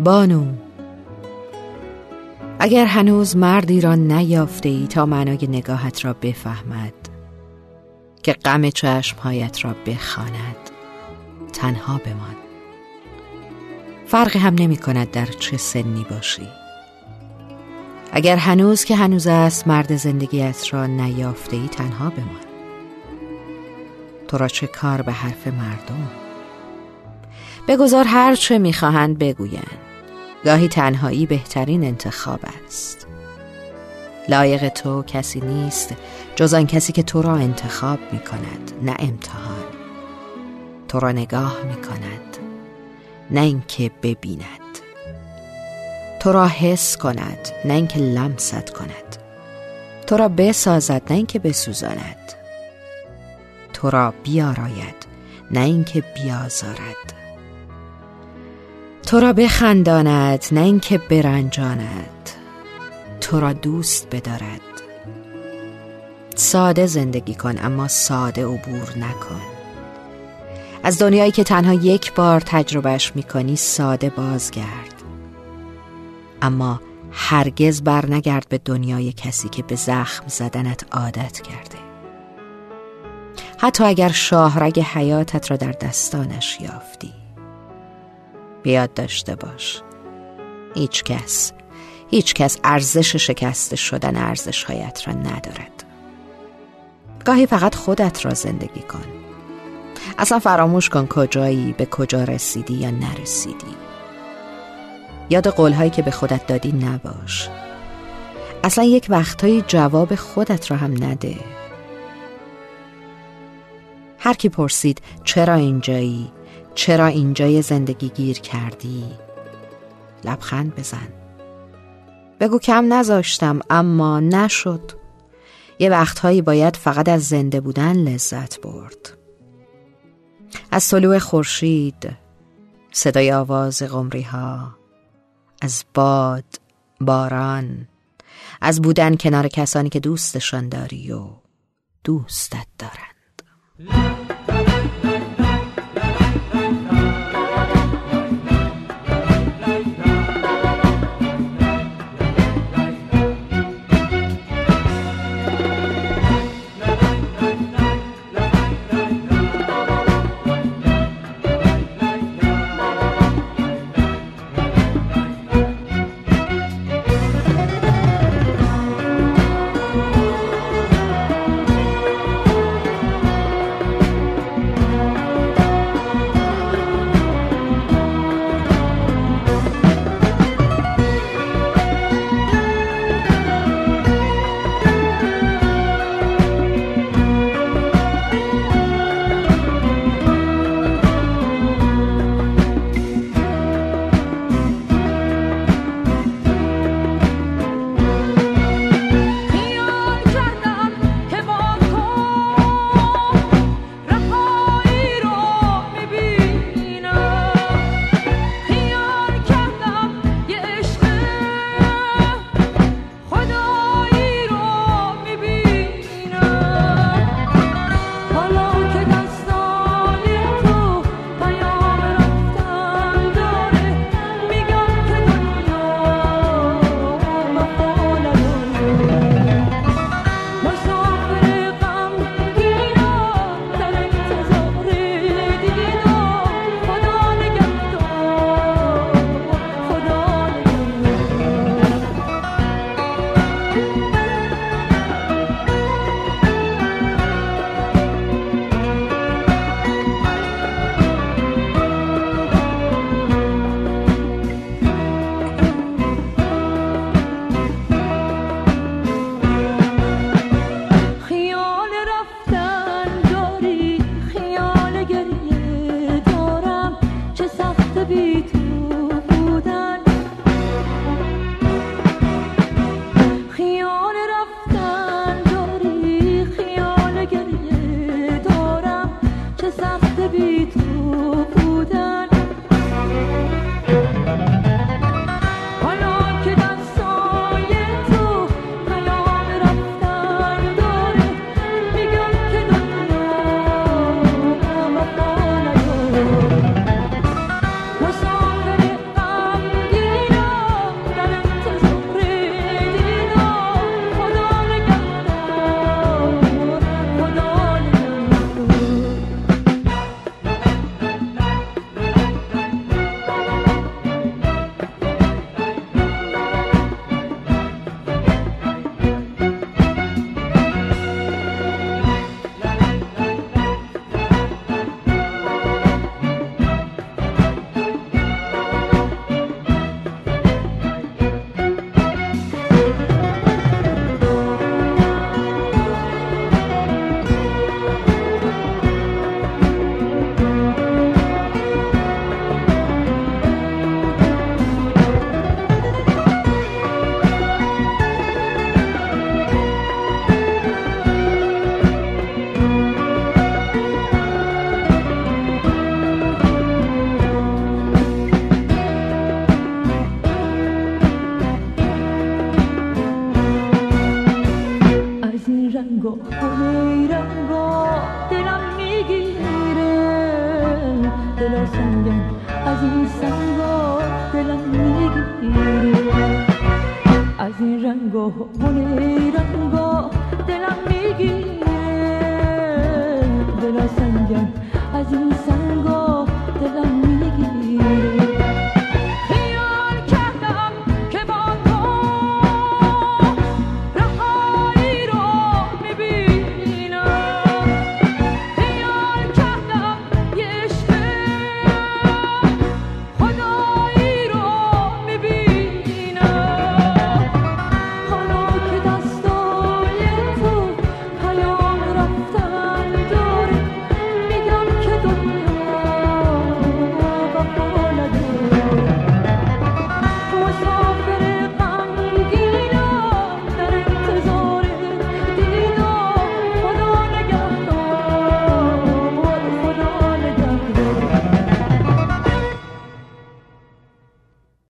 بانو. اگر هنوز مردی را نیافته ای تا معنای نگاهت را بفهمد که غم چشمهایت را بخواند تنها بمان. فرقی هم نمی کند در چه سنی باشی. اگر هنوز که هنوز است مرد زندگیت را نیافته ای تنها بمان. تو را چه کار به حرف مردم؟ بگذار هر چه می‌خواهند بگویند. گاهی تنهایی بهترین انتخاب است. لایق تو کسی نیست جز آن کسی که تو را انتخاب می کند نه امتحان. تو را نگاه می کند نه اینکه ببیند. تو را حس کند نه اینکه لمست کند. تو را بسازد نه اینکه بسوزاند. تو را بیاراید نه اینکه بیازارد. تو را بخنداند نه اینکه برنجاند. تو را دوست بدارد. ساده زندگی کن اما ساده عبور نکن. از دنیایی که تنها یک بار تجربهش می‌کنی ساده بازگرد. اما هرگز بر نگرد به دنیای کسی که به زخم زدنت عادت کرده. حتی اگر شاهرگ حیاتت را در دستانش یافتی. بیاد داشته باش. هیچ کس هیچ کس ارزش شکسته شدن ارزش هایت را ندارد. گاهی فقط خودت را زندگی کن. اصلا فراموش کن کجایی به کجا رسیدی یا نرسیدی. یاد قولهایی که به خودت دادی نباش. اصلا یک وقتهایی جواب خودت را هم نده. هر کی پرسید چرا اینجایی چرا اینجای زندگی گیر کردی؟ لبخند بزن. بگو کم نذاشتم اما نشد. یه وقتهایی باید فقط از زنده بودن لذت برد. از طلوع خورشید صدای آواز قمری ها از باد باران از بودن کنار کسانی که دوستشان داری و دوستت دارند نیرنگا دلم می‌گیره دل سنگم از این سنگا دلم می‌گیره از این رنگا و نیرنگا دلم می‌گیره دل سنگم از این می‌گیره